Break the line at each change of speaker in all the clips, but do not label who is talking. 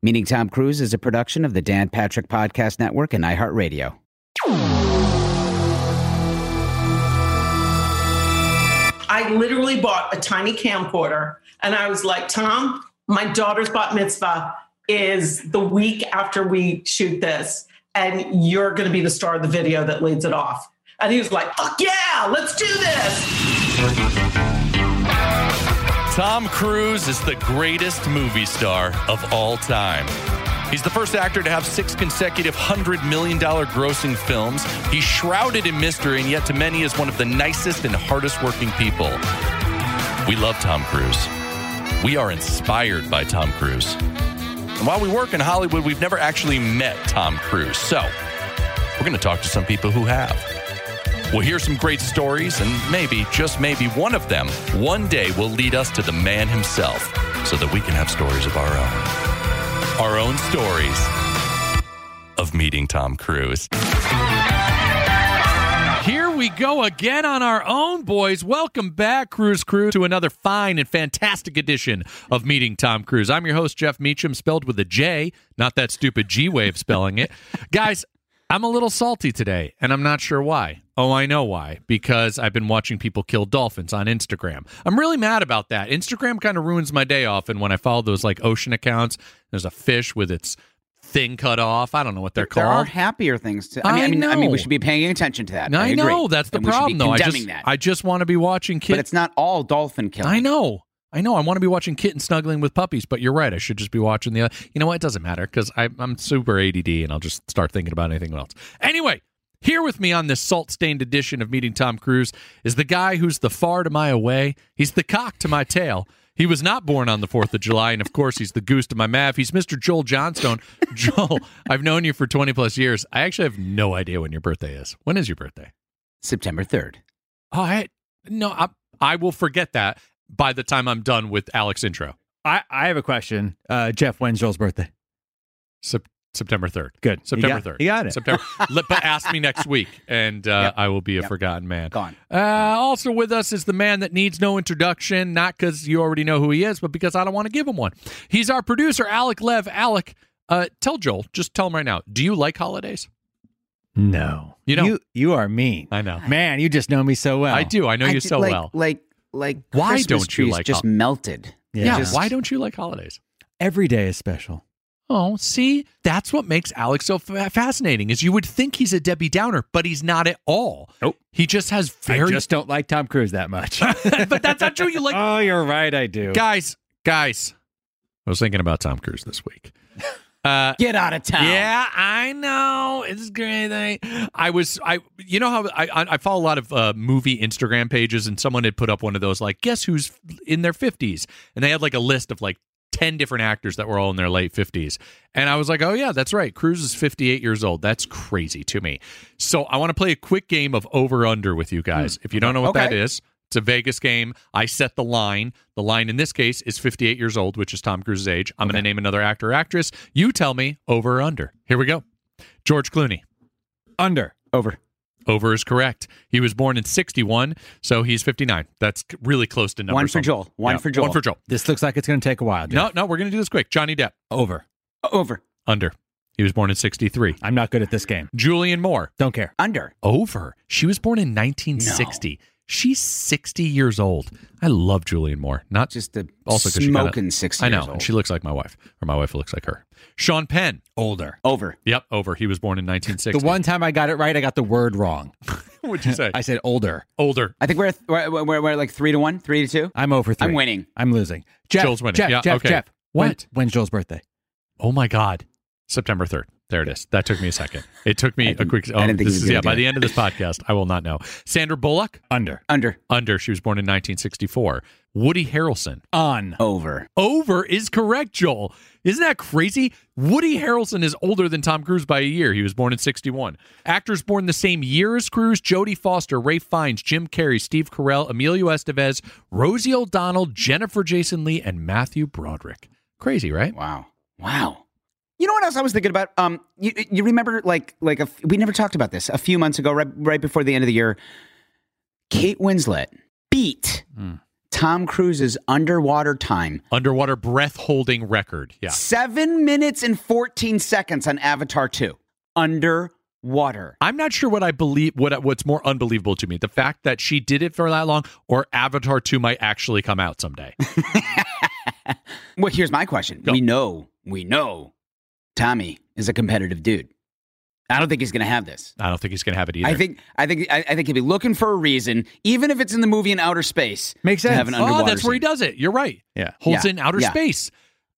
Meeting Tom Cruise is a production of the Dan Patrick Podcast Network and iHeartRadio.
I literally bought a tiny camcorder and I was like, Tom, my daughter's bat mitzvah is the week after we shoot this, and you're going to be the star of the video that leads it off. And he was like, fuck yeah, let's do this.
Tom Cruise is the greatest movie star of all time. He's the first actor to have six consecutive $100 million grossing films. He's shrouded in mystery, and yet to many is one of the nicest and hardest working people. We love Tom Cruise. We are inspired by Tom Cruise. And while we work in Hollywood, we've never actually met Tom Cruise. So we're going to talk to some people who have. We'll hear some great stories, and maybe, just maybe, one of them one day will lead us to the man himself so that we can have stories of our own. Our own stories of meeting Tom Cruise.
Here we go again on our own, boys. Welcome back, Cruise Crew, to another fine and fantastic edition of Meeting Tom Cruise. I'm your host, Jeff Meacham, spelled with a J, not that stupid G of spelling it. Guys, I'm a little salty today, and I'm not sure why. Oh, I know why. Because I've been watching people kill dolphins on Instagram. I'm really mad about that. Instagram kind of ruins my day often when I follow those like ocean accounts. There's a fish with its thing cut off. I don't know what they're
There are
called.
happier things to. I mean,
I
I, mean, I mean, we should be paying attention to that.
I,
agree.
know that's the
And
problem, though. I just,
that.
I just want to be watching
but it's not all dolphin killing.
I know. I know. I want to be watching kitten snuggling with puppies, but you're right. I should just be watching the. You know what? It doesn't matter because I'm super ADD and I'll just start thinking about anything else. Anyway, here with me on this salt stained edition of Meeting Tom Cruise is the guy who's the far to my away. He's the cock to my tail. He was not born on the 4th of July, and of course, he's the goose to my mav. He's Mr. Joel Johnstone. Joel, I've known you for 20 plus years. I actually have no idea when your birthday is. When is your birthday?
September third.
Oh, I, no, I, I will forget that by the time I'm done with Alex intro.
I, I have a question. Uh, Jeff, when's Joel's birthday?
Sep- September 3rd.
Good.
September
You got-
3rd.
you got it.
September. But ask me next week, and uh,
Yep.
I will be a
Yep.
forgotten man.
Gone.
Uh, also with us is the man that needs no introduction, not because you already know who he is, but because I don't want to give him one. He's our producer, Alec Lev. Alec, uh, tell Joel, just tell him right now, do you like holidays?
No.
You don't?
You, you are mean.
I know.
Man, you just know me so well.
I do. I know
I
you
did-
so
like,
well.
Like, like,
Why
Christmas
don't you like
just
hol-
melted?
Yeah.
yeah.
just-
Why don't you like holidays?
Every day is special.
Oh, see, that's what makes Alex so fa- fascinating. Is you would think he's a Debbie Downer, but he's not at all.
Nope.
He just has very.
I just don't like Tom Cruise that much.
but that's not true. You like
oh, you're right. I do.
guys, guys. I was thinking about Tom Cruise this week. Uh,
Get out of town.
yeah, I know it's great. I was, I, you know how I, I I follow a lot of uh, movie Instagram pages, and someone had put up one of those like, guess who's in their fifties, and they had like a list of like. 10 different actors that were all in their late 50s. And I was like, oh, yeah, that's right. Cruise is 58 years old. That's crazy to me. So I want to play a quick game of over under with you guys. Hmm. If you don't know what that
Okay.
is, it's a Vegas game. I set the line. The line in this case is 58 years old, which is Tom Cruise's age. I'm going to name another actor or actress. You tell me over or under. Here we go. George Clooney.
Under.
Over.
Over is correct. He was born in 61, so he's 59. That's really close to numbers.
One for Joel. One
Yeah,
for Joel.
One for Joel.
This looks like it's going to take a while.
No,
Jeff.
no, we're going to do this quick. Johnny Depp.
Over.
Over.
Under. He was born in 63.
I'm not good at this game.
Julianne Moore.
Don't care.
Under.
Over. She was born in 1960. She's 60 years old. I love Julianne Moore. Not
Just a
also 'cause she kinda-
smoking six
I know,
years
and
old.
she looks like my wife, or my wife looks like her. Sean Penn.
Older.
Over.
Yep, over. He was born in 1960.
The one time I got it right, I got the word wrong.
What'd you say?
I said older.
Older.
I think we're, we're, we're, we're like three to one, three to two.
I'm over 3
I'm winning.
I'm losing. Jeff,
Joel's winning.
Jeff,
Yeah,
Jeff,
okay.
Jeff. When-
What?
when's Joel's birthday?
Oh my God. September 3rd. There it is. That took me a second. It took me a quick. Oh, this is, yeah, by
it.
the end of this podcast, I will not know. Sandra Bullock,
Under.
Under.
under. She was born in 1964. Woody Harrelson,
On.
Over.
over is correct, Joel. Isn't that crazy? Woody Harrelson is older than Tom Cruise by a year. He was born in 61. Actors born the same year as Cruise Jodie Foster, Ralph Fiennes, Jim Carrey, Steve Carell, Emilio Estevez, Rosie O'Donnell, Jennifer Jason Lee, and Matthew Broderick. Crazy, right?
Wow. Wow. You know what else I was thinking about? Um, you, you remember like like a, f- we never talked about this a few months ago, right right before the end of the year. Kate Winslet beat
Hmm.
Tom Cruise's underwater time.
Underwater breath holding record. Yeah.
Seven minutes and 14 seconds on Avatar 2. Underwater.
I'm not sure what I believe what what's more unbelievable to me. The fact that she did it for that long or Avatar 2 might actually come out someday.
Well, here's my question.
Go.
We know, we know Tommy is a competitive dude. I don't think he's going to have this.
I don't think he's going to have it either.
I think, I think, I, I think he'll be looking for a reason, even if it's in the movie in outer space.
Makes
to
sense.
have an
Oh,
underwater
that's where he does it. You're right.
Yeah.
Holds
Yeah.
in outer
Yeah.
space.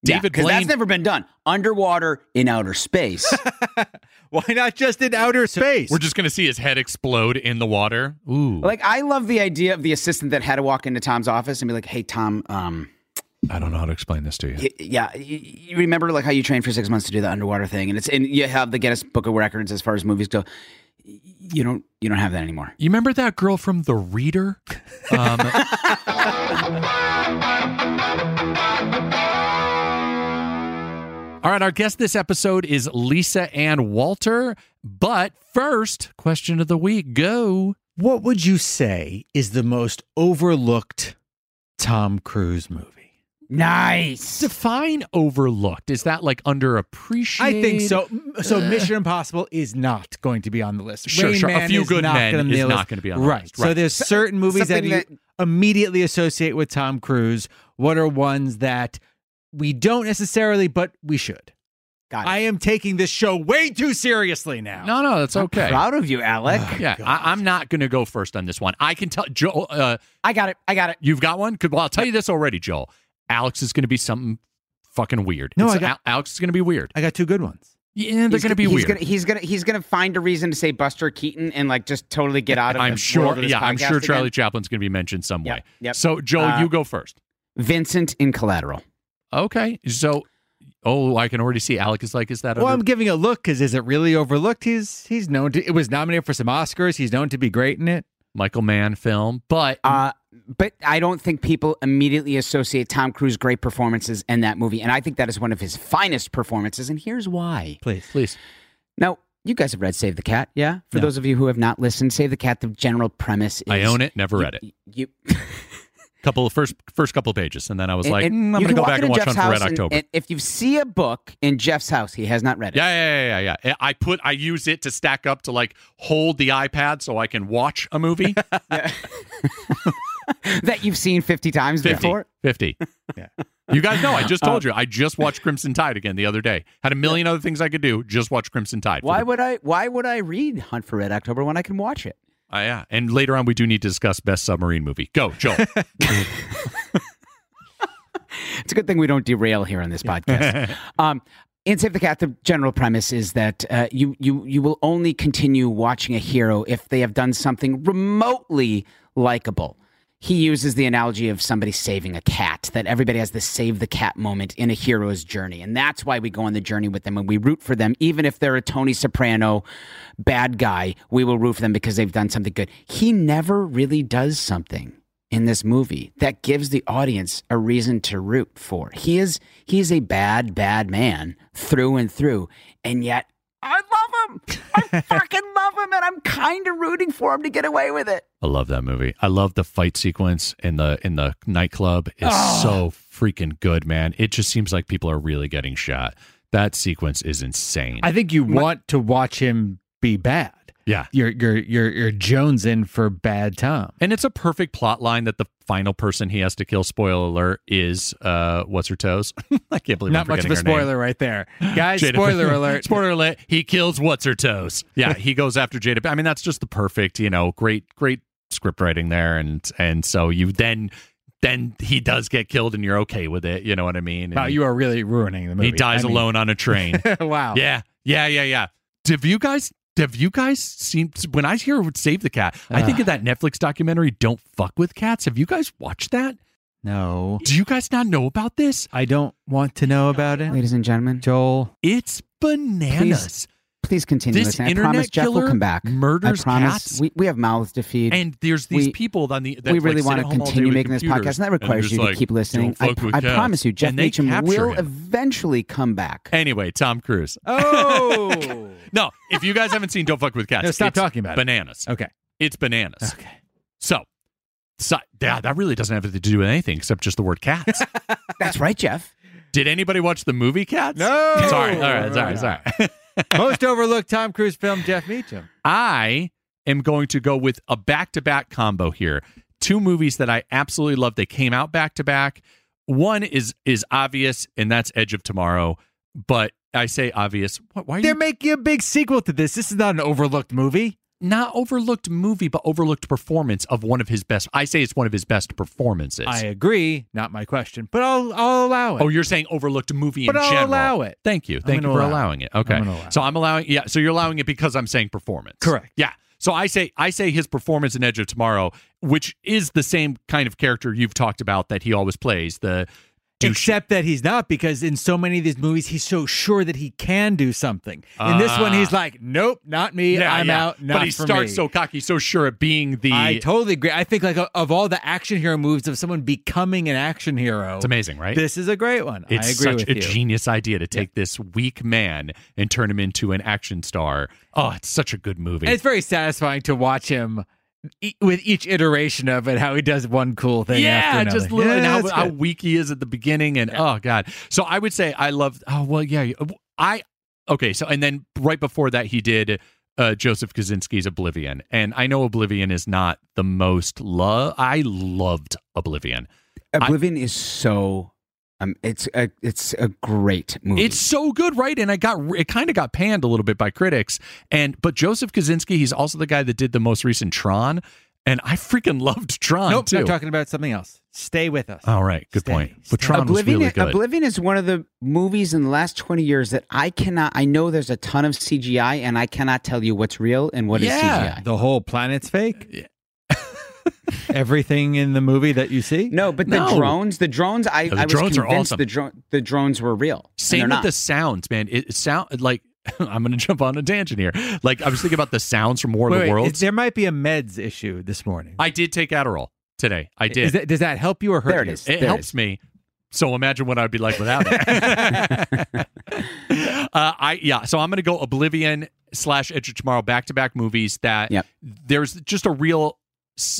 Yeah,
David
'cause
Blaine.
that's never been done. Underwater in outer space.
Why not just in outer space?
We're just going to see his head explode in the water. Ooh.
like I love the idea of the assistant that had to walk into Tom's office and be like, "Hey, Tom, um,
I don't know how to explain this to you.
yeah, you remember like how you trained for six months to do the underwater thing, and it's and you have the Guinness Book of Records as far as movies go. You don't, you don't have that anymore.
You remember that girl from The Reader? Um, all right, our guest this episode is Lisa Ann Walter. But first, question of the week go.
what would you say is the most overlooked Tom Cruise movie?
Nice.
Define overlooked. Is that like underappreciated?
I think so. So Mission Impossible is not going to be on the list.
Sure,
Rain
sure. A Few Good Men
gonna
is not gonna be on the
right.
list.
So there's certain movies that
something
you immediately associate with Tom Cruise. What are ones that we don't necessarily, but we should?
Got it.
I am taking this show way too seriously now.
No, no, that's okay.
Proud of you, Alec.
yeah, I, I'm not going to go first on this one. I can tell Joel. Uh,
I got it. I got it.
you've got one. Could well, I'll tell you this already, Joel. Alex is going to be something fucking weird.
No, I got-
Al- Alex is going to be weird.
I got two good ones.
Yeah, they're going to be
he's
weird.
Gonna, he's gonna he's gonna find a reason to say Buster Keaton and like just totally get out of.
I'm
the
sure.
world of
Yeah, I'm
podcast
sure
again.
Charlie Chaplin's going to be mentioned some
Yep,
way.
yep.
So, Joel,
Uh,
you go first.
Vincent in Collateral.
Okay. So, oh, I can already see Alec is like, is that
Well,
under-
I'm giving a look because is it really overlooked? He's he's known to. It was nominated for some Oscars. He's known to be great in it.
Michael Mann film? But
Uh, but I don't think people immediately associate Tom Cruise great performances in that movie, and I think that is one of his finest performances. And here's why.
Please.
please,
Now, you guys have read Save the Cat, yeah? For
No.
those of you who have not listened, Save the Cat. The general premise is
I own it. Never read it.
You.
Couple of first first couple of pages, and then I was
and-
like,
and
mm, I'm going to go back and watch
Jeff's
Hunt for Red
and-
October.
and if you see a book in Jeff's house, he has not read it.
Yeah, yeah, yeah, yeah, yeah. I put I use it to stack up to like hold the iPad so I can watch a movie.
that you've seen 50 times
50.
before.
50.
Yeah.
You guys know I just told you I just watched Crimson Tide again the other day. Had a million other things I could do. Just watch Crimson Tide.
Why
the-
would I? Why would I read Hunt for Red October when I can watch it?
Uh, yeah. And later on we do need to discuss best submarine movie. Go, Joel.
It's a good thing we don't derail here on this podcast. um, in Save the Cat, the general premise is that uh, you you you will only continue watching a hero if they have done something remotely likable. He uses the analogy of somebody saving a cat, that everybody has the save the cat moment in a hero's journey. And that's why we go on the journey with them and we root for them. Even if they're a Tony Soprano bad guy, we will root for them because they've done something good. He never really does something in this movie that gives the audience a reason to root for. He is he is a bad bad man through and through, and yet I love him. I fucking love him, and I'm kind of rooting for him to get away with it.
I love that movie. I love the fight sequence in the in the nightclub. It's
Oh.
so freaking good, man. It just seems like people are really getting shot. That sequence is insane.
I think you want to watch him be bad.
Yeah.
You're you're you're you're jonesing for bad Tom.
And it's a perfect plot line that the final person he has to kill, spoiler alert, is uh what's her toes? I can't believe
Not
I'm
much of a
her name.
spoiler right there, guys.
Jada-
Spoiler alert.
spoiler alert. He kills what's her toes. Yeah, he goes after Jada. I mean, that's just the perfect, you know, great, great script writing there, and and so you then then he does get killed, and you're okay with it. You know what I mean?
Wow,
And
you are really ruining the movie.
he dies
I mean-
alone on a train.
wow.
yeah, yeah, yeah, yeah. Have you guys? Have you guys seen? When I hear "Save the Cat," I think of that Netflix documentary "Don't Fuck with Cats." Have you guys watched that?
No,
Do you guys not know about this?
I don't want to know about it.
Ladies and gentlemen,
Joel,
It's bananas.
please continue
This
listening. I
internet
promise Jeff will
killer
come back.
murders
I promise.
cats.
We, we have mouths to feed.
And there's these
We-
people on the that
we really
like,
want to
at home all day
continue making this podcast, and that requires
just
you
like,
to keep listening. I, I promise you, Jeff
And
Meacham will
him.
eventually come back.
Anyway, Tom Cruise.
Oh,
No, if you guys haven't seen Don't Fuck with Cats,
No, stop
it's
talking about it.
bananas.
okay,
It's bananas.
okay.
So, So, yeah, that really doesn't have to do with anything except just the word cats.
That's right, Jeff.
Did anybody watch the movie Cats?
No.
Sorry. All right. Sorry. Sorry.
Most overlooked Tom Cruise film, Jeff Meacham.
I am going to go with a back to back combo here. Two movies that I absolutely love. They came out back to back. One is is obvious, and that's Edge of Tomorrow. But I say obvious. Why why are
They're
you
making a big sequel to this. This is not an overlooked movie.
Not overlooked movie, but overlooked performance of one of his best? I say it's one of his best performances.
I agree. Not my question, but I'll I'll allow it.
oh, you're saying overlooked movie
but
in
I'll
general.
allow it.
Thank you. Thank you for
allow
allowing it. Okay.
I'm allow
so I'm allowing yeah, so you're allowing it because I'm saying performance.
Correct.
Yeah. So I say I say his performance in Edge of Tomorrow, which is the same kind of character you've talked about that he always plays, the
Except that he's not, because in so many of these movies, he's so sure that he can do something. In this one, he's ah. like, "Nope, not me.
Yeah,
I'm
yeah.
out." Not
but he
for
starts
me.
so cocky, so sure at being the
I totally agree. I think like of all the action hero moves of someone becoming an action hero,
It's amazing, right?
this is a great one.
it's
I agree
such
with
a
you.
genius idea to take this weak man and turn him into an action star. Oh, it's such a good movie.
And it's very satisfying to watch him e- with each iteration of it, how he does one cool thing.
yeah,
after another.
just little, and
Yeah,
how, how weak he is at the beginning, and oh god. So I would say I love. Oh well, yeah. I okay. So and then right before that, he did uh, Joseph Kosinski's Oblivion, and I know Oblivion is not the most love. I loved Oblivion.
Oblivion is so. Um, it's a it's a great movie.
It's so good, right? And I got it kind of got panned a little bit by critics. And but Joseph Kosinski, he's also the guy that did the most recent Tron, and I freaking loved Tron
Nope,
too.
I'm talking about something else. Stay with us.
All right, good
Stay,
point.
stay.
But Tron
Oblivion.
was really good.
Oblivion is one of the movies in the last twenty years that I cannot. I know there's a ton of CGI, and I cannot tell you what's real and what is
Yeah.
CGI.
The whole planet's fake. Everything in the movie that you see.
No, but the
No.
drones, the drones, I,
the
I was
drones are
convinced
awesome.
the dro- the drones were real.
Same with
not.
the sounds, man. It sound like I'm going to jump on a tangent here. Like I was thinking about the sounds from War
Wait,
of the
wait,
Worlds.
there might be a meds issue this morning.
I did take Adderall today. I did.
Is that, does that help you or hurt
There it
you?
is.
It
There
helps
is.
me. So imagine what I'd be like without it. uh, I yeah. So I'm gonna go Oblivion slash Edge of Tomorrow back to back movies that
Yep.
there's just a real.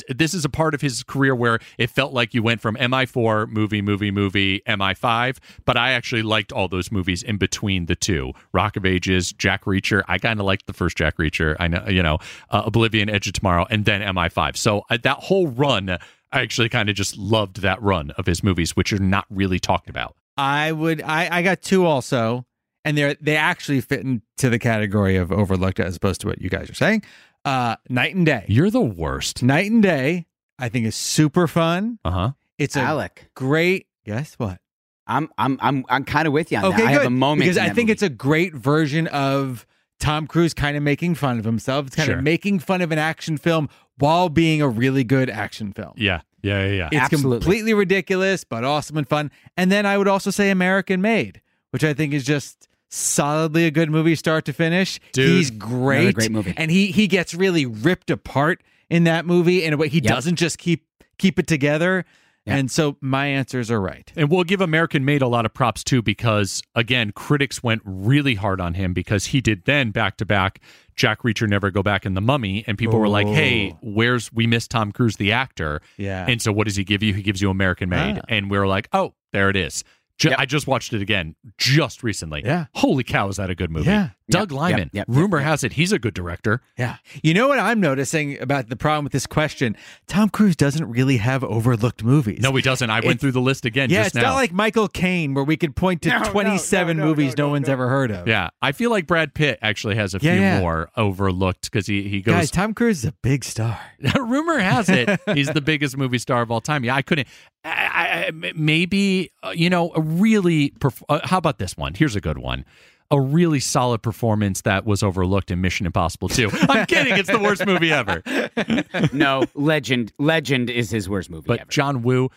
This is a part of his career where it felt like you went from MI4 movie movie movie MI5, but I actually liked all those movies in between the two. Rock of Ages, Jack Reacher. I kind of liked the first Jack Reacher. I know you know uh, Oblivion, Edge of Tomorrow, and then MI5. So uh, that whole run. I actually kind of just loved that run of his movies, which are not really talked about.
I would. I, I got two also, and they they actually fit into the category of overlooked as opposed to what you guys are saying. Uh, Knight and Day.
You're the worst.
Knight and Day. I think is super fun.
Uh huh.
It's a
Alec.
great. Guess what?
I'm I'm I'm I'm kind of with you on
Okay,
that. I
good.
have a moment
because I think
movie.
it's a great version of Tom Cruise kind of making fun of himself. It's kind
Sure.
of making fun of an action film while being a really good action film.
Yeah. Yeah. Yeah. Yeah.
It's
Absolutely.
completely ridiculous, but awesome and fun. And then I would also say American Made, which I think is just solidly a good movie start to finish.
Dude,
He's great.
great movie.
And he he gets really ripped apart in that movie in a way he
Yep.
doesn't just keep keep it together.
Yep.
And so my answers are right.
And we'll give American Made a lot of props too, because again, critics went really hard on him because he did then back to back Jack Reacher Never Go Back in the Mummy, and people were like, "Hey, where's we miss Tom Cruise the actor?"
Yeah.
And so, what does he give you? He gives you American Made,
Ah.
and we were like, "Oh, there it is." Ju-
Yep.
I just watched it again just recently.
Yeah.
Holy cow, is that a good movie?
Yeah.
Doug
Yep,
Liman.
yep, yep,
Rumor
yep,
has it he's a good director.
Yeah. You know what I'm noticing about the problem with this question? Tom Cruise doesn't really have overlooked movies.
No, he doesn't. I went through the list again
Yeah,
just
it's
now.
not like Michael Caine where we could point to
No, no,
27
no, no,
movies
no,
no,
no,
one's
no.
ever heard of.
yeah, I feel like Brad Pitt actually has a
Yeah,
few
yeah.
more overlooked because he he goes
Guys, Tom Cruise is a big star.
Rumor has it he's the biggest movie star of all time. Yeah, I couldn't. I, I, I- m- maybe uh, you know a really. Perf- uh, how about this one? Here's a good one. A really solid performance that was overlooked in Mission Impossible 2. I'm kidding. It's the worst movie ever.
no legend. Legend is his worst movie
But
ever.
John Woo.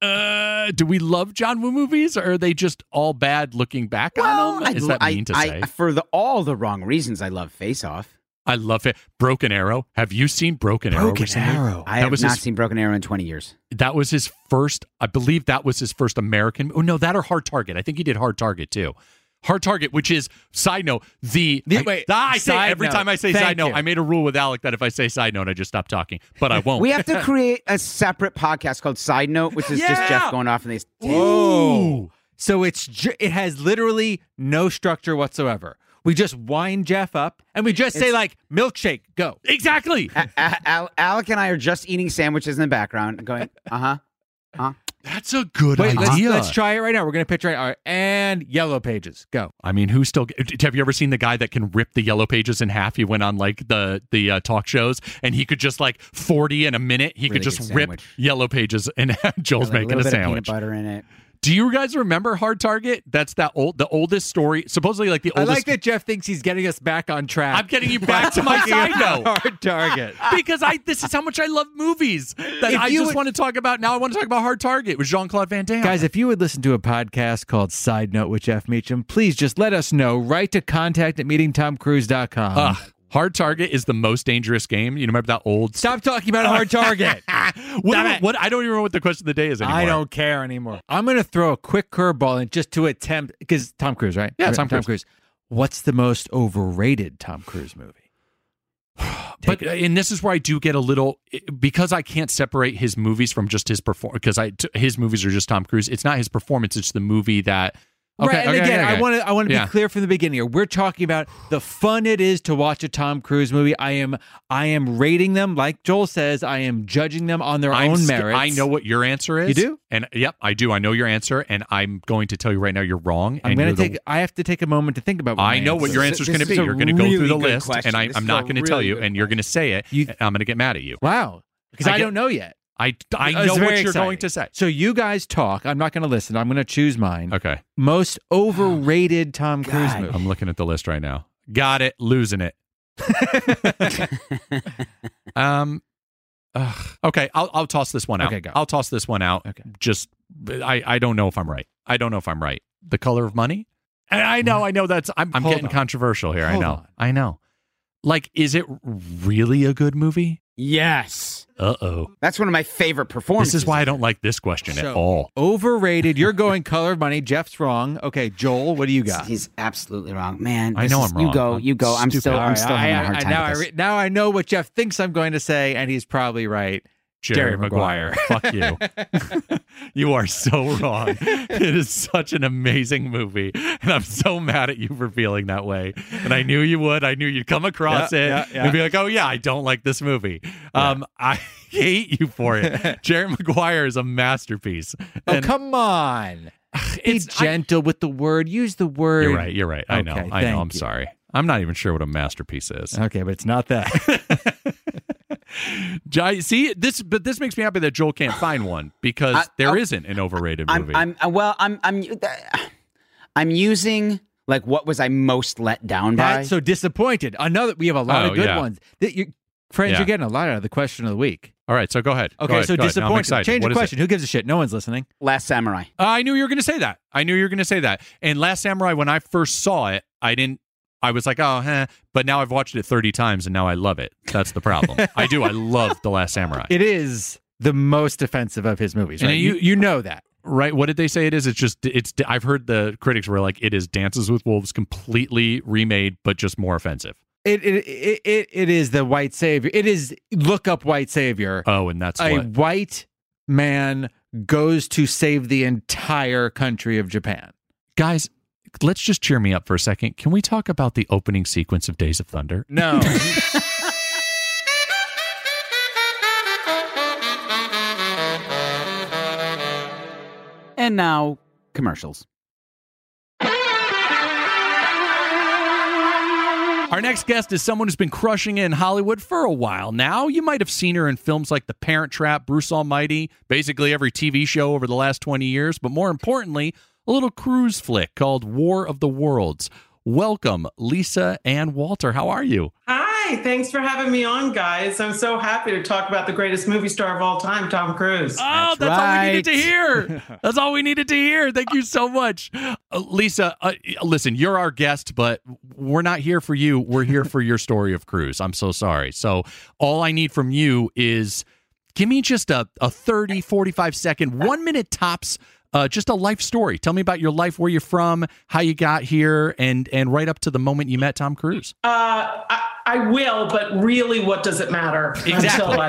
Uh, do we love John Woo movies, or are they just all bad looking back on them? Is that
I,
mean to
I-
say?
for the all the wrong reasons, I love Face Off.
I love it. Broken Arrow. Have you seen Broken, Arrow?
Broken
recently?
Arrow.
I
That
have
was
not
his-
seen Broken Arrow in twenty years.
That was his first, I believe that was his first American. Oh, no, that or Hard Target. I think he did Hard Target too. Hard Target, which is side note, the,
The-
I,
wait,
Ah, I say every
note.
time I say
Thank
side note,
you.
I made a rule with Alec that if I say side note, I just stop talking, but I won't.
We have to create a separate podcast called Side Note, which is just Jeff going off in these.
Whoa. So it's ju- it has literally no structure whatsoever. We just wind Jeff up and we just say like milkshake, go.
exactly.
A- A- Al- Alec and I are just eating sandwiches in the background, going, uh huh.
That's a good
Wait, let's,
idea.
let's try it right now. We're gonna pitch right. All right, and yellow pages, go.
I mean, who still have you ever seen the guy that can rip the yellow pages in half? He went on like the the uh, talk shows, and he could just like forty in a minute. He
Really
could just rip yellow pages, and Joel's
Like
making a
little bit of peanut
sandwich.
butter in it.
Do you guys remember Hard Target? That's that old, the oldest story, supposedly like the
I
oldest.
like that Jeff thinks he's getting us back on track.
I'm getting you back to my side note
Hard target.
because I this is how much I love movies that
If
I just
would-
want to talk about. Now I want to talk about Hard Target with Jean Claude Van Damme.
Guys, if you would listen to a podcast called Side Note with Jeff Meacham, please just let us know. Write to contact at meetingtomcruise.com.
Uh, Hard Target is the most dangerous game. You remember that old?
Stop talking about a hard target.
what, what? I don't even know what the question of the day is anymore.
I don't care anymore. I'm going to throw a quick curveball in just to attempt because Tom Cruise, right?
Yeah, Tom
Tom
Cruise.
Cruise. What's the most overrated Tom Cruise movie?
But uh, and this is where I do get a little because I can't separate his movies from just his perform because I t- his movies are just Tom Cruise. It's not his performance; it's the movie that. Okay,
right, and
okay,
again,
okay,
I want to I want to
Yeah.
be clear from the beginning here. We're talking about the fun it is to watch a Tom Cruise movie. I am I am rating them like Joel says. I am judging them on their
I'm
own
sca-
merits.
I know what your answer is.
You do?
and yep, I do. I know your answer, and I'm going to tell you right now you're wrong.
I'm going
you're
to
the-
take. I have to take a moment to think about. What
I
my
know what your answer is going to be. You're going to go
really
through the list,
question.
and I, I'm not going to tell you,
good
and you're going to say it.
You-
and I'm going to get mad at you.
Wow, because
I
I,
get-
don't know yet.
I I know what you're going to say.
So you guys talk. I'm not going to listen. I'm going to choose mine.
Okay,
Most overrated Tom Cruise
God.
movie.
I'm looking at the list right now. Got it. Losing it. Um. ugh. okay, I'll I'll toss this one out.
Okay, go.
I'll toss this one out.
Okay.
Just I I don't know if I'm right. I don't know if I'm right. The color of money. And I know. I know that's. I'm, I'm
Hold
getting
on.
controversial here. I
Hold
know.
on.
I know. Like, is it really a good movie?
yes.
Uh oh.
That's one of my favorite performances.
This is why I don't like this question at all.
Overrated. You're going color of money. Jeff's wrong. Okay, Joel, what do you got?
He's absolutely wrong, man.
I know
is-
I'm wrong.
You go,
I'm
you go. I'm
stupid.
still,
All
I'm still
I-
having
I-
a hard
I-
time
now,
with
I re- now I know what Jeff thinks I'm going to say, and he's probably right.
Jerry,
Jerry
Maguire. Fuck you. you are so wrong. It is such an amazing movie. And I'm so mad at you for feeling that way. And I knew you would. I knew you'd come across
Yeah,
it
yeah, yeah.
and be like, oh, yeah, I don't like this movie. Um, I hate you for it. Jerry Maguire is a masterpiece.
Oh,
And
come on. Be
it's- I-
gentle with the word. Use the word.
you're right. You're right. I know. I know. I'm
you.
sorry. I'm not even sure what a masterpiece is.
Okay, but it's not that.
Jai- See this, but this makes me happy that Joel can't find one because
I-
there
I'll-
not an overrated
I'm,
movie.
I'm, uh, well, I'm, I'm, I'm using like what was I most let down by?
That's so disappointed. Another. We have a lot
Oh,
of good
yeah.
ones. That you, friends,
Yeah.
you're getting a lot out of the question of the week.
All right, so go ahead.
Okay,
ahead,
so
go ahead. Now
disappointed.
excited.
Change the
is it?
question. Who gives a shit? No one's listening.
Last Samurai.
Uh, I knew you were going to say that. I knew you were going to say that. And Last Samurai, when I first saw it, I didn't. I was like, oh, eh. But now I've watched it 30 times and now I love it. That's the problem. I do. I love The Last Samurai.
It is the most offensive of his movies. Right?
you-
You, you know that.
right? What did they say it is? It's just, it's, I've heard the critics were like, it is Dances with Wolves completely remade, but just more offensive.
It it, it it it is the white savior. It is look up white savior.
Oh, and that's
a
what.
white man goes to save the entire country of Japan.
Guys, let's just cheer me up for a second. Can we talk about the opening sequence of Days of Thunder?
No.
And now commercials.
Our next guest is someone who's been crushing it in Hollywood for a while now. You might have seen her in films like The Parent Trap, Bruce Almighty, basically every TV show over the last 20 years, but more importantly, a little cruise flick called War of the Worlds. Welcome, Lisa Ann Walter. How are you?
Hi, thanks for having me on, guys. I'm so happy to talk about the greatest movie star of all time, Tom Cruise.
Oh,
That's
that's, all we needed to hear. That's all we needed to hear. Thank you so much. Uh, Lisa, uh, listen, you're our guest, but we're not here for you. We're here for your story of cruise. I'm so sorry. So, all I need from you is give me just a, a 30, 45 second, one minute tops uh, just a life story. Tell me about your life, where you're from, how you got here, and and right up to the moment you met Tom Cruise.
Uh, I, I will, but really, what does it matter?
Exactly.
Until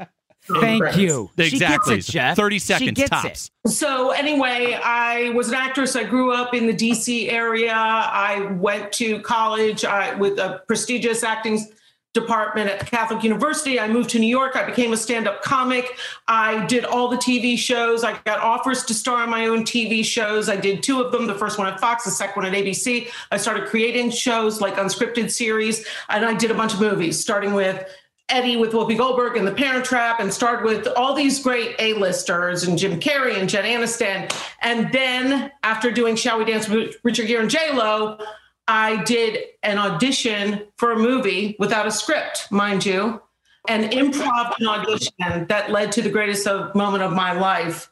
I
Thank you.
Exactly.
She gets it, Jeff.
Thirty
She
seconds
gets
tops.
it.
So anyway, I was an actress. I grew up in the DC area. I went to college I, with a prestigious acting department at Catholic University. I moved to New York. I became a stand-up comic. I did all the TV shows. I got offers to star in my own TV shows. I did two of them. The first one at Fox, the second one at ABC. I started creating shows like unscripted series, and I did a bunch of movies, starting with Eddie with Whoopi Goldberg and The Parent Trap, and started with all these great A-listers and Jim Carrey and Jen Aniston. And then after doing Shall We Dance with Richard Gere and J Lo, I did an audition for a movie without a script, mind you, an improv audition that led to the greatest of, moment of my life,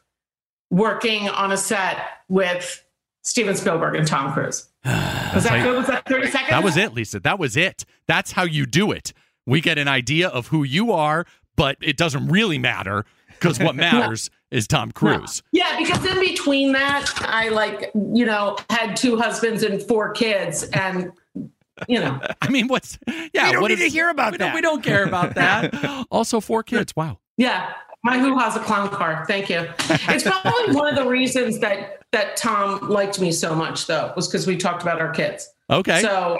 working on a set with Steven Spielberg and Tom Cruise. Was that good? Was that 30 seconds?
That was it, Lisa. That was it. That's how you do it. We get an idea of who you are, but it doesn't really matter because what matters is Tom Cruise.
Yeah, because in between that, I like, you know, had two husbands and four kids, and you know,
I mean, what's yeah?
We don't
what
need to hear about
we don't-
that.
we don't care about that. also, four kids. Wow.
yeah. My who has a clown car. Thank you. It's probably one of the reasons that that Tom liked me so much, though, was because we talked about our kids.
Okay.
So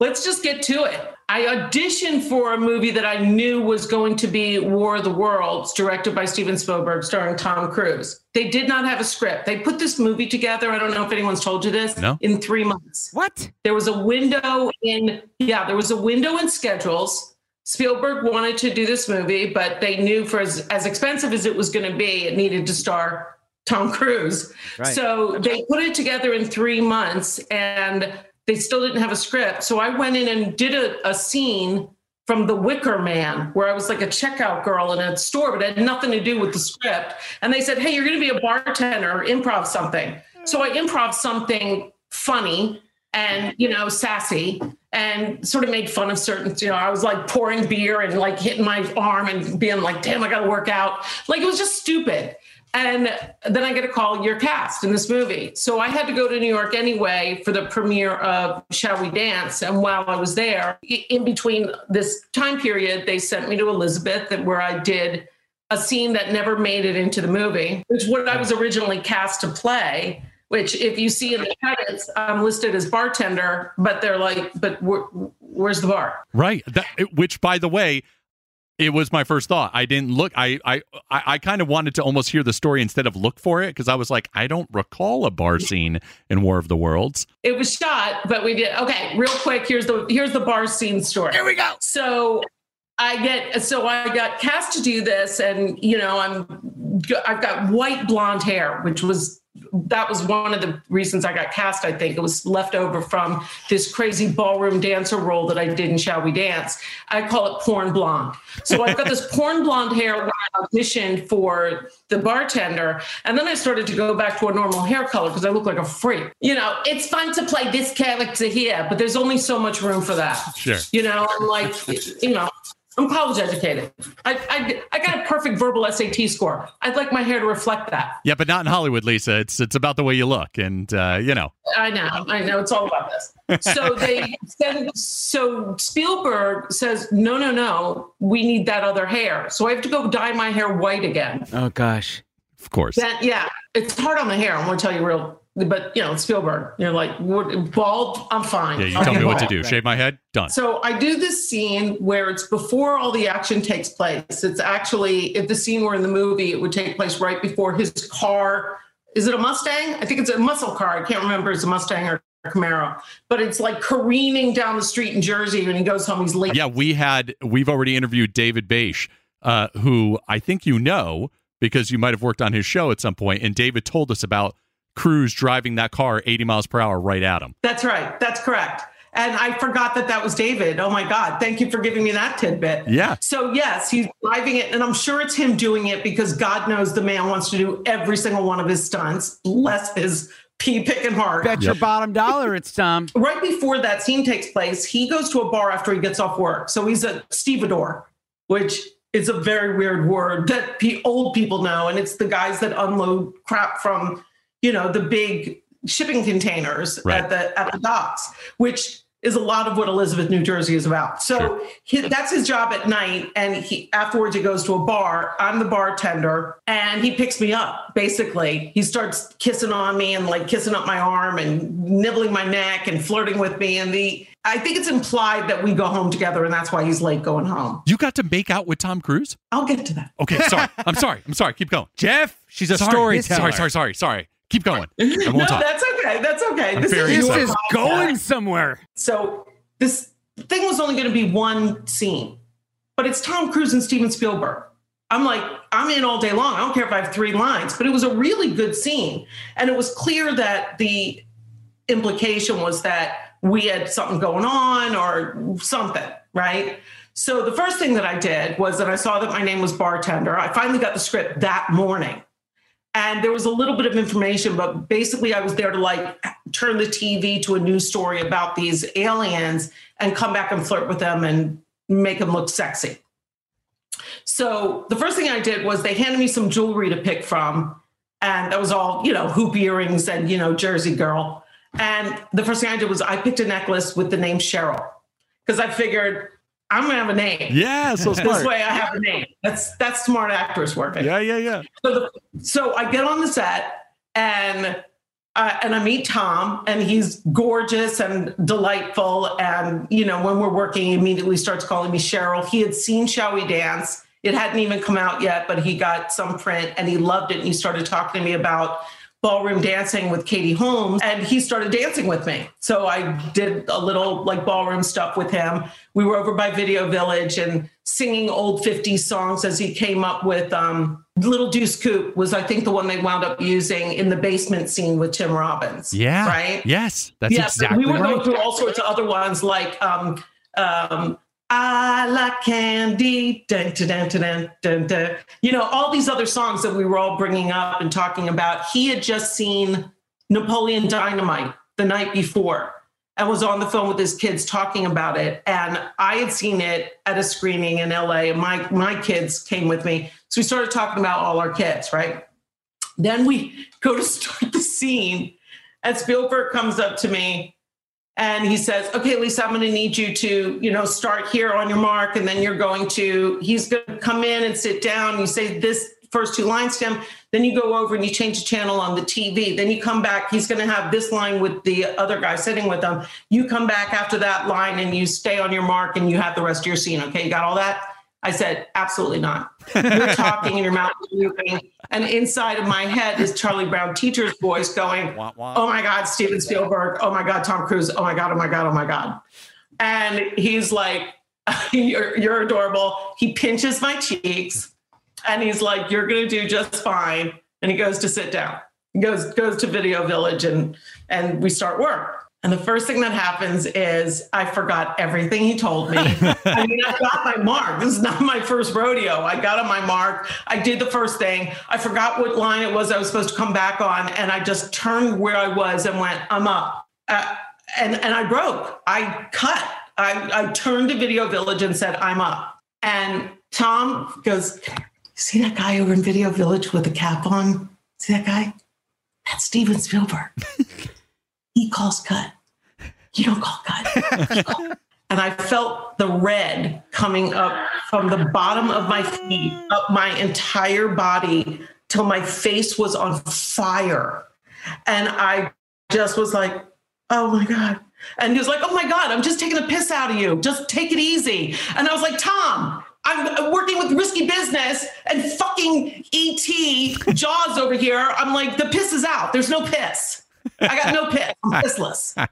let's just get to it. I auditioned for a movie that I knew was going to be War of the Worlds, directed by Steven Spielberg, starring Tom Cruise. They did not have a script. They put this movie together. I don't know if anyone's told you this.
No.
In three months.
What?
There was a window in, yeah, there was a window in schedules. Spielberg wanted to do this movie, but they knew for as, as expensive as it was going to be, it needed to star Tom Cruise.
Right.
So they put it together in three months and they still didn't have a script. So I went in and did a, a scene from The Wicker Man, where I was like a checkout girl in a store, but it had nothing to do with the script. And they said, Hey, you're going to be a bartender improv something. So I improv something funny and, you know, sassy and sort of made fun of certain, you know, I was like pouring beer and like hitting my arm and being like, damn, I got to work out. Like it was just stupid. And then I get a call, you're cast in this movie. So I had to go to New York anyway for the premiere of Shall We Dance. And while I was there, in between this time period, they sent me to Elizabeth, where I did a scene that never made it into the movie, which what I was originally cast to play. Which, if you see in the credits, I'm listed as bartender, but they're like, but where, where's the bar?
Right. That, which, by the way, it was my first thought. I didn't look. I I I, I kind of wanted to almost hear the story instead of look for it because I was like, I don't recall a bar scene in War of the Worlds.
It was shot, but we did okay. Real quick, here's the here's the bar scene story. Here we go. So I get so I got cast to do this, and you know I'm I've got white blonde hair, which was that was one of the reasons I got cast. I think it was left over from this crazy ballroom dancer role that I did in Shall We Dance. I call it porn blonde. So I've got this porn blonde hair when I auditioned for the bartender, and then I started to go back to a normal hair color because I look like a freak. You know, it's fun to play this character here, but there's only so much room for that.
Sure.
You know, I'm like, you know, I'm college educated. I, I, I got a perfect verbal SAT score. I'd like my hair to reflect that.
Yeah, but not in Hollywood, Lisa. It's it's about the way you look, and uh, you know.
I know, I know. It's all about this. So they send, so Spielberg says, no, no, no, we need that other hair. So I have to go dye my hair white again.
Oh gosh.
Of course.
That, yeah, it's hard on the hair. I'm going to tell you real, but you know, it's Spielberg. You're like, what, bald, I'm fine.
Yeah, you
I'll
tell
be
me what to do. Shave my head. Done.
So I do this scene where it's before all the action takes place. It's actually if the scene were in the movie, it would take place right before his car. Is it a Mustang? I think it's a muscle car. I can't remember. It's a Mustang or a Camaro, but it's like careening down the street in Jersey when he goes home. He's late.
Yeah, we had we've already interviewed David Basche, uh, who I think you know because you might have worked on his show at some point, and David told us about Cruise driving that car 80 miles per hour right at him.
That's right. That's correct. And I forgot that that was David. Oh my God. Thank you for giving me that tidbit.
Yeah.
So, yes, he's driving it. And I'm sure it's him doing it because God knows the man wants to do every single one of his stunts. Bless his pea picking heart.
Bet your bottom dollar it's Tom.
right before that scene takes place, he goes to a bar after he gets off work. So he's a stevedore, which is a very weird word that pe- old people know. And it's the guys that unload crap from you know, the big shipping containers
Right.
at the at the docks, which is a lot of what Elizabeth, New Jersey is about. So
Sure.
he, that's his job at night. And he afterwards he goes to a bar. I'm the bartender and he picks me up. Basically, he starts kissing on me and like kissing up my arm and nibbling my neck and flirting with me. And the I think it's implied that we go home together and that's why he's late going home.
You got to make out with Tom Cruise?
I'll get to that.
Okay, sorry. I'm sorry. I'm sorry. Keep going.
Jeff, she's a
sorry.
storyteller.
Sorry, sorry, sorry, sorry. Keep going. I won't
no,
talk.
that's okay. That's okay.
I'm
This
very
is
This is going somewhere.
So this thing was only going to be one scene, but it's Tom Cruise and Steven Spielberg. I'm like, I'm in all day long. I don't care if I have three lines, but it was a really good scene. And it was clear that the implication was that we had something going on or something, right? So the first thing that I did was that I saw that my name was bartender. I finally got the script that morning. And there was a little bit of information, but basically I was there to like turn the TV to a news story about these aliens and come back and flirt with them and make them look sexy. So the first thing I did was they handed me some jewelry to pick from. And that was all, you know, hoop earrings and, you know, Jersey girl. And the first thing I did was I picked a necklace with the name Cheryl because I figured I'm to have a name.
Yeah, so smart.
This way I have a name. That's that's smart actors working.
Yeah, yeah, yeah.
So, the, so I get on the set and uh, and I meet Tom, and he's gorgeous and delightful. And you know, when we're working, he immediately starts calling me Cheryl. He had seen Shall We Dance. It hadn't even come out yet, but he got some print and he loved it. And he started talking to me about ballroom dancing with Katie Holmes, and he started dancing with me. So I did a little like ballroom stuff with him. We were over by Video Village and singing old 50s songs as he came up with um, Little Deuce Coupe was I think the one they wound up using in the basement scene with Tim Robbins.
Yeah.
Right?
Yes, that's
yeah,
exactly
we would
right.
go through all sorts of other ones like um, um, I like candy, dun, dun, dun, dun, dun, you know, all these other songs that we were all bringing up and talking about. He had just seen Napoleon Dynamite the night before and was on the phone with his kids talking about it. And I had seen it at a screening in LA, and my, my kids came with me. So we started talking about all our kids, right? Then we go to start the scene, and Spielberg comes up to me and he says, "Okay, Lisa, I'm going to need you to, you know, start here on your mark, and then you're going to. He's going to come in and sit down. You say this first two lines to him, then you go over and you change the channel on the TV. Then you come back. He's going to have this line with the other guy sitting with him. You come back after that line and you stay on your mark, and you have the rest of your scene. Okay, you got all that." I said, absolutely not. You're talking and your mouth is moving. And inside of my head is Charlie Brown teacher's voice going, oh my God, Steven Spielberg. Oh my God, Tom Cruise. Oh my God, oh my God, oh my God. And he's like, you're, you're adorable. He pinches my cheeks and he's like, you're going to do just fine. And he goes to sit down. He goes, goes to Video Village and, and we start work. And the first thing that happens is I forgot everything he told me. I mean, I got my mark. This is not my first rodeo. I got on my mark. I did the first thing. I forgot what line it was I was supposed to come back on. And I just turned where I was and went, I'm up. Uh, and, and I broke. I cut. I, I turned to Video Village and said, I'm up. And Tom goes, See that guy over in Video Village with the cap on? See that guy? That's Steven Spielberg. he calls cut. You don't call cut. and I felt the red coming up from the bottom of my feet up my entire body till my face was on fire. And I just was like, oh my God. And he was like, oh my God, I'm just taking a piss out of you. Just take it easy. And I was like, Tom, I'm working with risky business and fucking ET Jaws over here. I'm like, the piss is out. There's no piss. I got no piss. I'm pissless.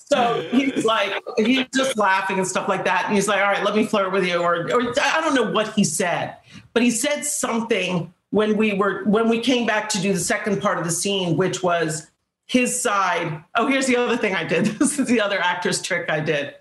So he's like, he's just laughing and stuff like that. And he's like, all right, let me flirt with you. Or, or I don't know what he said, but he said something when we were, when we came back to do the second part of the scene, which was his side. Oh, here's the other thing I did. This is the other actor's trick I did.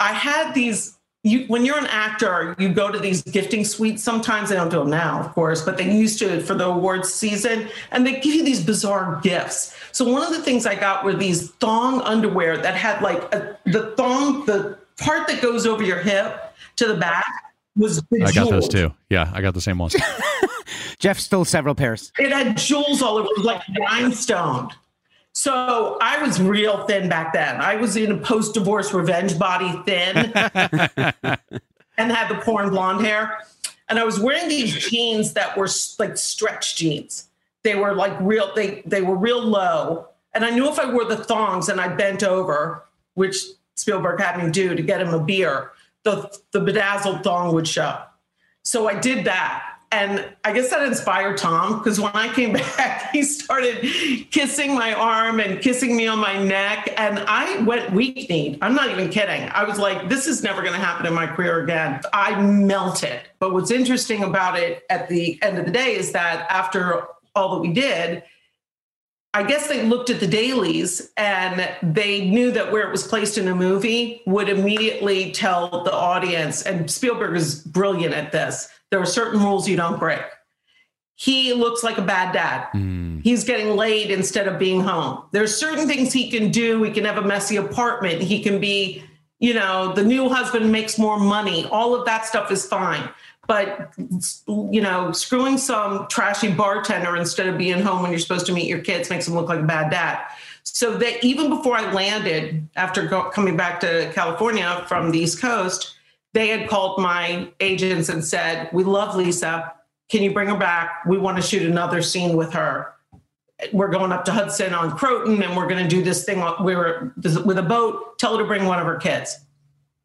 I had these you when you're an actor, you go to these gifting suites. Sometimes they don't do them now, of course, but they used to for the awards season, and they give you these bizarre gifts. So one of the things I got were these thong underwear that had like a, the thong, the part that goes over your hip to the back was
I got those too. Yeah, I got the same ones.
Jeff stole several pairs.
It had jewels all over. It was like rhinestone. So I was real thin back then. I was in a post-divorce revenge body thin and had the porn blonde hair. And I was wearing these jeans that were like stretch jeans. They were like real, they they were real low. And I knew if I wore the thongs and I bent over, which Spielberg had me do to get him a beer, the the bedazzled thong would show. So I did that. And I guess that inspired Tom because when I came back, he started kissing my arm and kissing me on my neck. And I went weak kneed. I'm not even kidding. I was like, this is never going to happen in my career again. I melted. But what's interesting about it at the end of the day is that after all that we did, I guess they looked at the dailies and they knew that where it was placed in a movie would immediately tell the audience. And Spielberg is brilliant at this. There are certain rules you don't break. He looks like a bad dad. Hmm. He's getting laid instead of being home. There's certain things he can do. He can have a messy apartment. He can be, you know, the new husband makes more money. All of that stuff is fine. But, you know, screwing some trashy bartender instead of being home when you're supposed to meet your kids makes him look like a bad dad. So that even before I landed, after go, coming back to California from the East Coast, they had called my agents and said, We love Lisa. Can you bring her back? We want to shoot another scene with her. We're going up to Hudson on Croton and we're going to do this thing we were with a boat. Tell her to bring one of her kids.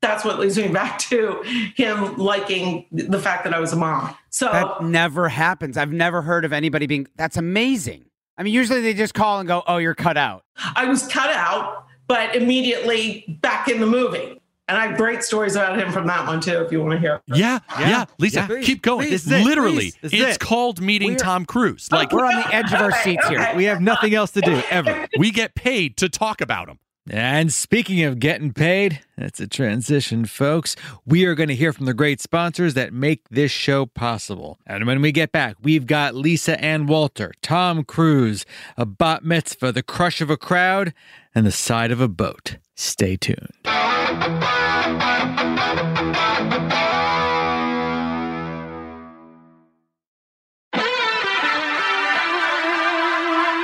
That's what leads me back to him liking the fact that I was a mom. So
That never happens. I've never heard of anybody being. That's amazing. I mean, usually they just call and go, "Oh, you're cut out."
I was cut out, but immediately back in the movie. And I have great stories about him from that one too, if you want to hear.
Yeah, yeah,
Yeah.
Lisa,
Yeah.
Keep going.
please. This is it.
Literally,
Please. This is
it's
it.
called meeting
We're-
Tom Cruise. Like
We're on the edge of our seats here.
We have nothing else to do ever.
we get paid to talk about him.
And speaking of getting paid, that's a transition, folks. We are going to hear from the great sponsors that make this show possible. And when we get back, we've got Lisa Ann Walter, Tom Cruise, a bat mitzvah, the crush of a crowd, and the side of a boat. Stay tuned.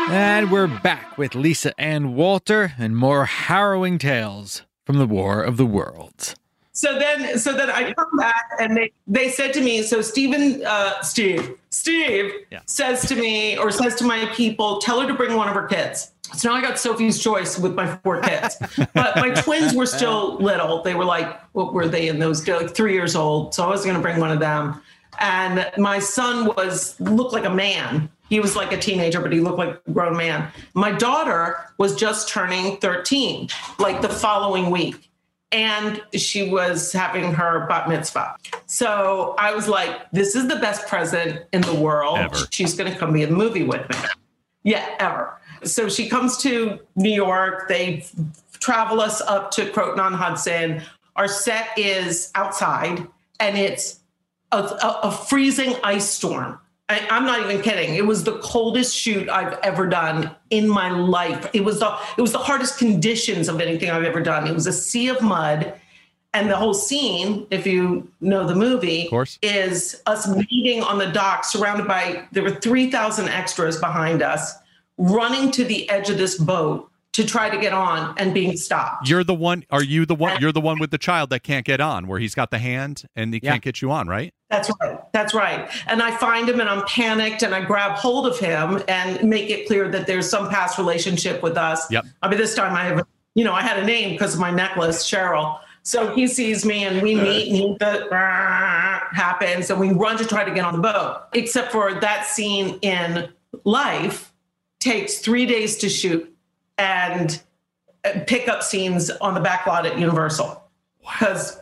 And we're back with Lisa Ann Walter and more harrowing tales from the War of the Worlds.
So then, so then I come back and they, they said to me, so Stephen, uh, Steve, Steve
Yeah.
says to me or says to my people, tell her to bring one of her kids. So now I got Sophie's choice with my four kids, but my twins were still little. They were like, what were they in those? They're like three years old. So I was going to bring one of them. And my son was looked like a man. He was like a teenager, but he looked like a grown man. My daughter was just turning 13, like the following week and she was having her bat mitzvah. So I was like, this is the best present in the world.
Ever.
She's going to come be in the movie with me. Yeah, ever. So she comes to New York. They travel us up to Croton on Hudson. Our set is outside and it's a, a, a freezing ice storm. I, I'm not even kidding. It was the coldest shoot I've ever done in my life. It was the it was the hardest conditions of anything I've ever done. It was a sea of mud, and the whole scene, if you know the movie, is us meeting on the dock, surrounded by there were three thousand extras behind us, running to the edge of this boat to try to get on and being stopped.
You're the one. Are you the one? You're the one with the child that can't get on, where he's got the hand and he
Yeah.
can't get you on, right?
That's right. That's right. And I find him and I'm panicked and I grab hold of him and make it clear that there's some past relationship with us.
Yep.
I mean, this time I have, you know, I had a name because of my necklace, Cheryl. So he sees me and we meet and he, the happens and we run to try to get on the boat. Except for that scene in life takes three days to shoot and uh, pick up scenes on the back lot at Universal because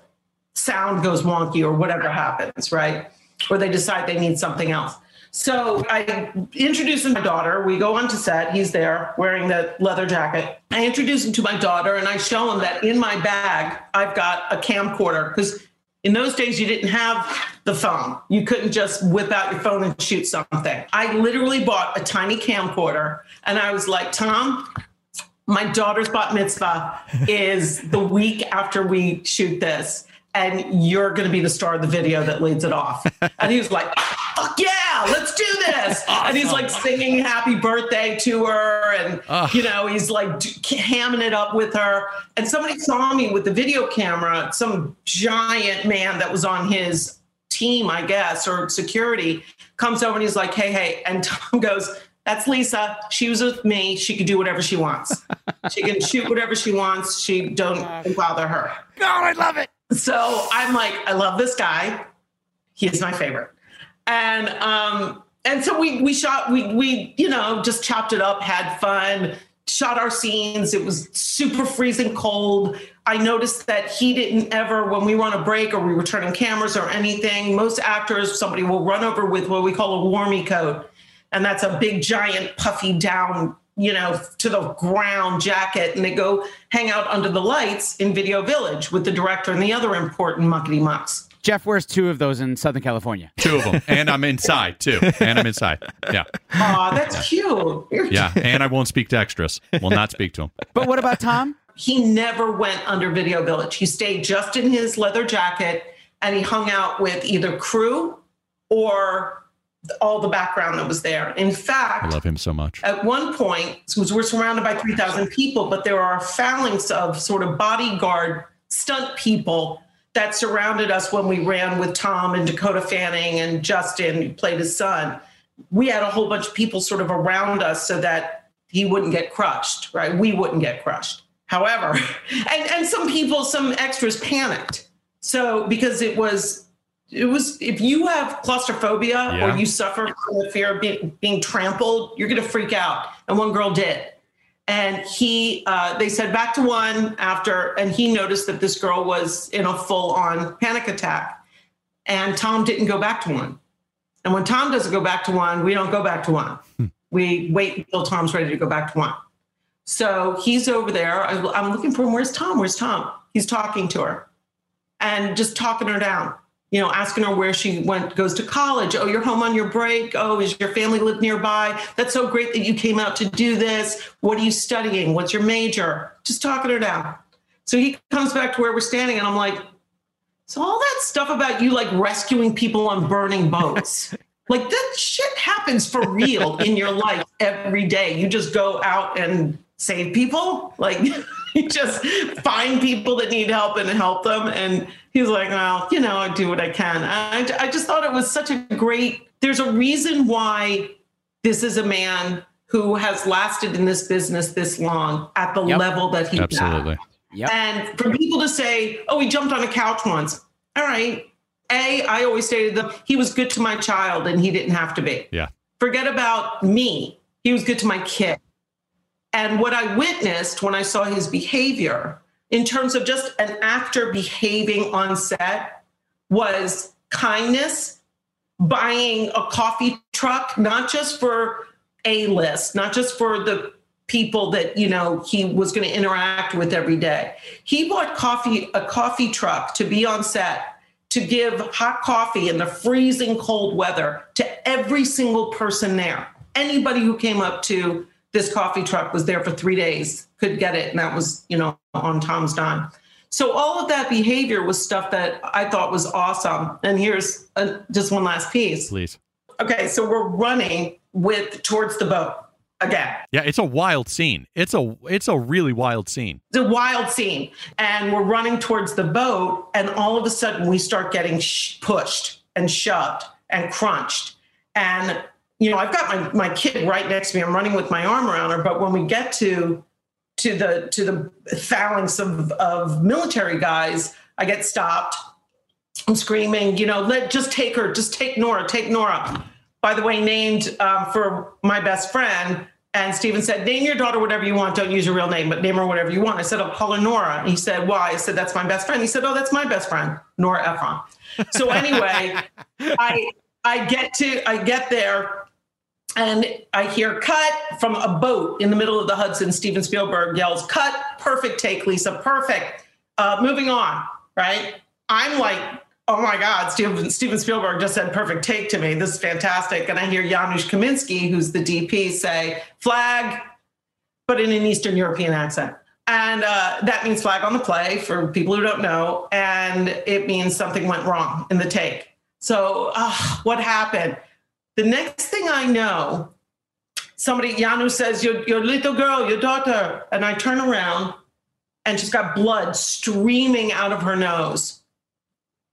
sound goes wonky or whatever happens, right? Or they decide they need something else. So I introduce him to my daughter. We go onto set. He's there wearing the leather jacket. I introduce him to my daughter and I show him that in my bag, I've got a camcorder because in those days you didn't have the phone. You couldn't just whip out your phone and shoot something. I literally bought a tiny camcorder and I was like, Tom, my daughter's bat mitzvah is the week after we shoot this. And you're going to be the star of the video that leads it off. and he was like, fuck yeah, let's do this. Awesome. And he's like singing happy birthday to her. And, you know, he's like hamming it up with her. And somebody saw me with the video camera, some giant man that was on his team, I guess, or security comes over and he's like, hey, hey. And Tom goes, that's Lisa. She was with me. She can do whatever she wants. she can shoot whatever she wants. She don't bother her.
God, I love it.
So I'm like, I love this guy. He's my favorite. And um, and so we we shot, we we, you know, just chopped it up, had fun, shot our scenes. It was super freezing cold. I noticed that he didn't ever, when we were on a break or we were turning cameras or anything, most actors, somebody will run over with what we call a warmy coat. And that's a big, giant, puffy down, you know, to the ground jacket. And they go hang out under the lights in Video Village with the director and the other important muckety mucks.
Jeff wears two of those in Southern California.
Two of them. And I'm inside too. And I'm inside. Yeah.
Aw, that's cute. You're
Yeah. And I won't speak to extras. Will not speak to them.
But what about Tom?
he never went under Video Village. He stayed just in his leather jacket and he hung out with either crew or all the background that was there. In fact, I
love him so much.
at one point, we're surrounded by 3,000 people, but there are a phalanx of sort of bodyguard stunt people that surrounded us when we ran with Tom and Dakota Fanning and Justin, who played his son. We had a whole bunch of people sort of around us so that he wouldn't get crushed, right? We wouldn't get crushed. However, and, and some people, some extras panicked. So because it was, it was, if you have claustrophobia
Yeah.
or you suffer from the fear of being, being trampled, you're going to freak out. And one girl did. And he, uh, they said back to one after, and he noticed that this girl was in a full on panic attack. And Tom didn't go back to one. And when Tom doesn't go back to one, we don't go back to one. We wait until Tom's ready to go back to one. So he's over there. I, I'm looking for him. Where's Tom? Where's Tom? He's talking to her and just talking her down. You know, asking her where she went, goes to college. Oh, you're home on your break. Oh, is your family live nearby? That's so great that you came out to do this. What are you studying? What's your major? Just talking her down. So he comes back to where we're standing, and I'm like, so all that stuff about you like rescuing people on burning boats, like that shit happens for real in your life every day. You just go out and save people, like just find people that need help and help them. And he's like, well, you know, I do what I can. I, I just thought it was such a great. There's a reason why this is a man who has lasted in this business this long at the
Yep.
level that he.
Absolutely.
Yep.
And for people to say, oh, he jumped on a couch once. All right. A, I always say to them, he was good to my child and he didn't have to be.
Yeah.
Forget about me. He was good to my kid. And what I witnessed when I saw his behavior in terms of just an actor behaving on set was kindness, buying a coffee truck, not just for A list, not just for the people that you know he was going to interact with every day. He bought coffee a coffee truck to be on set to give hot coffee in the freezing cold weather to every single person there. Anybody who came up to this coffee truck was there for 3 days could get it and that was, you know, on Tom's dime. So all of that behavior was stuff that I thought was awesome. And here's uh just one last piece.
Please.
Okay, so we're running with towards the boat again.
Yeah, it's a wild scene. It's a it's a really wild scene.
It's a wild scene, and we're running towards the boat, and all of a sudden we start getting sh- pushed and shoved and crunched, and you know I've got my my kid right next to me. I'm running with my arm around her, but when we get to to the to the phalanx of of military guys, I get stopped. I'm screaming, you know, let just take her, just take Nora, take Nora. By the way, named um, for my best friend. And Steven said, name your daughter whatever you want. Don't use your real name, but name her whatever you want. I said, I'll call her Nora. And he said, why? I said, that's my best friend. He said, oh, that's my best friend, Nora Ephron. So anyway, I I get to I get there and I hear cut from a boat in the middle of the Hudson. Steven Spielberg yells, cut, perfect take, Lisa, perfect. Uh, moving on, right? I'm like, oh my God, Steven, Steven Spielberg just said perfect take to me. This is fantastic. And I hear Janusz Kaminski, who's the DP, say, flag, but in an Eastern European accent. And uh, that means flag on the play for people who don't know. And it means something went wrong in the take. So, uh, what happened? The next thing I know, somebody, Janusz says, your, your little girl, your daughter. And I turn around and she's got blood streaming out of her nose.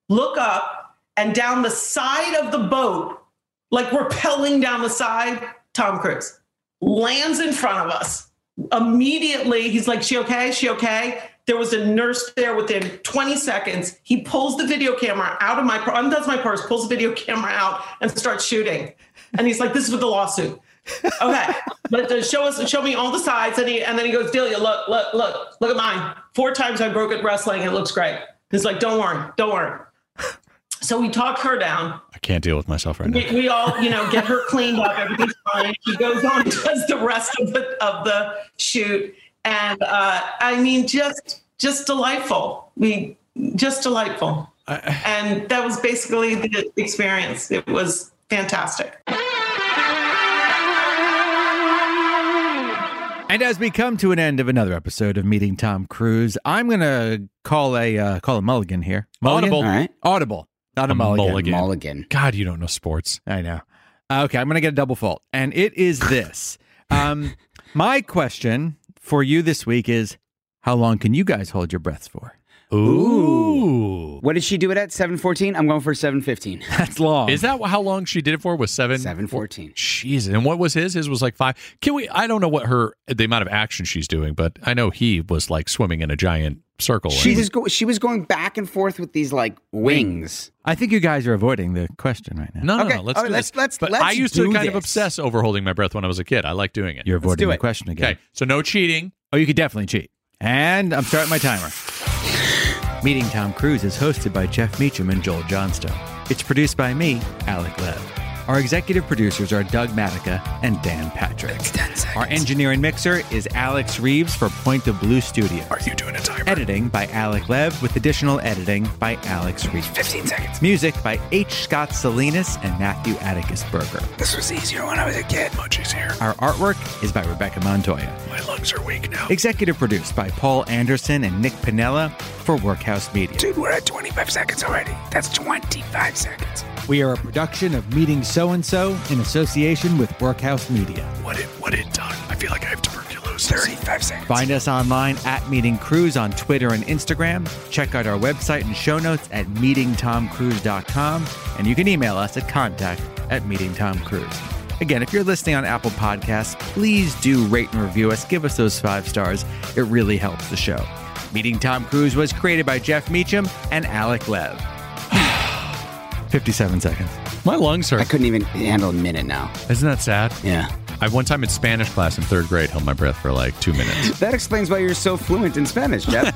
Look up and down the side of the boat, like rappelling down the side, Tom Cruise lands in front of us. Immediately, he's like, She okay? She okay? There was a nurse there within 20 seconds. He pulls the video camera out of my purse, undoes my purse, pulls the video camera out, and starts shooting. And he's like, This is with the lawsuit. Okay, but show us, show me all the sides. And he and then he goes, Delia, look, look, look, look at mine. Four times I broke it wrestling. It looks great. He's like, Don't worry, don't worry. So we talk her down.
I can't deal with myself right now.
We, we all, you know, get her cleaned up. Everything's fine. She goes on and does the rest of the of the shoot, and uh, I mean, just just delightful. We just delightful, and that was basically the experience. It was fantastic.
And as we come to an end of another episode of Meeting Tom Cruise, I'm gonna call a uh, call a mulligan here. Mulligan?
Audible.
All right.
Audible, not a,
A
mulligan.
mulligan.
Mulligan.
God, you don't know sports.
I know. Uh, Okay, I'm gonna get a double fault, and it is this. Um, my question for you this week is: How long can you guys hold your breaths for?
Ooh.
What did she do it at? 714? I'm going for 715.
That's long.
Is that how long she did it for? Was seven?
714.
Jeez. And what was his? His was like five. Can we? I don't know what her the amount of action she's doing, but I know he was like swimming in a giant circle.
She
and-
was go- she was going back and forth with these like wings.
I think you guys are avoiding the question right now.
no, no,
Okay,
no. Let's
all
do
right, let's- let's-
But
let's
I used to
do
kind of obsess over holding my breath when I was a kid. I like doing it.
You're avoiding
do
the
it.
question again.
okay. So no cheating.
Oh, you could definitely cheat. And I'm starting my timer. Meeting Tom Cruise is hosted by Jeff Meacham and Joel Johnstone. It's produced by me, Alec Lev. Our executive producers are Doug Matica and Dan Patrick. Our engineer and mixer is Alex Reeves for Point of Blue Studios.
Are you doing a timer?
Editing by Alec Lev with additional editing by Alex Reeves.
15 seconds.
Music by H. Scott Salinas and Matthew Atticus Berger.
This was easier when I was a kid.
Much easier.
Our artwork is by Rebecca Montoya.
My lungs are weak now.
Executive produced by Paul Anderson and Nick Pinella for Workhouse Media.
Dude, we're at 25 seconds already. That's 25 seconds.
We are a production of Meeting So and So in association with Workhouse Media.
What it? What it done? I feel like I have tuberculosis.
35 seconds.
Find us online at Meeting Cruise on Twitter and Instagram. Check out our website and show notes at meetingtomcruise.com. And you can email us at contact at meetingtomcruise. Again, if you're listening on Apple Podcasts, please do rate and review us. Give us those five stars. It really helps the show. Meeting Tom Cruise was created by Jeff Meacham and Alec Lev. 57 seconds.
My lungs hurt.
I couldn't even handle a minute now.
Isn't that sad?
Yeah.
I one time in Spanish class in third grade held my breath for like two minutes.
That explains why you're so fluent in Spanish, Jeff.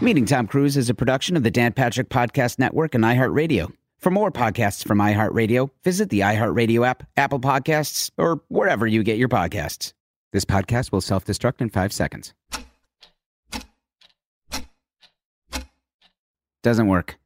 Meeting Tom Cruise is a production of the Dan Patrick Podcast Network and iHeartRadio. For more podcasts from iHeartRadio, visit the iHeartRadio app, Apple Podcasts, or wherever you get your podcasts. This podcast will self destruct in five seconds. Doesn't work.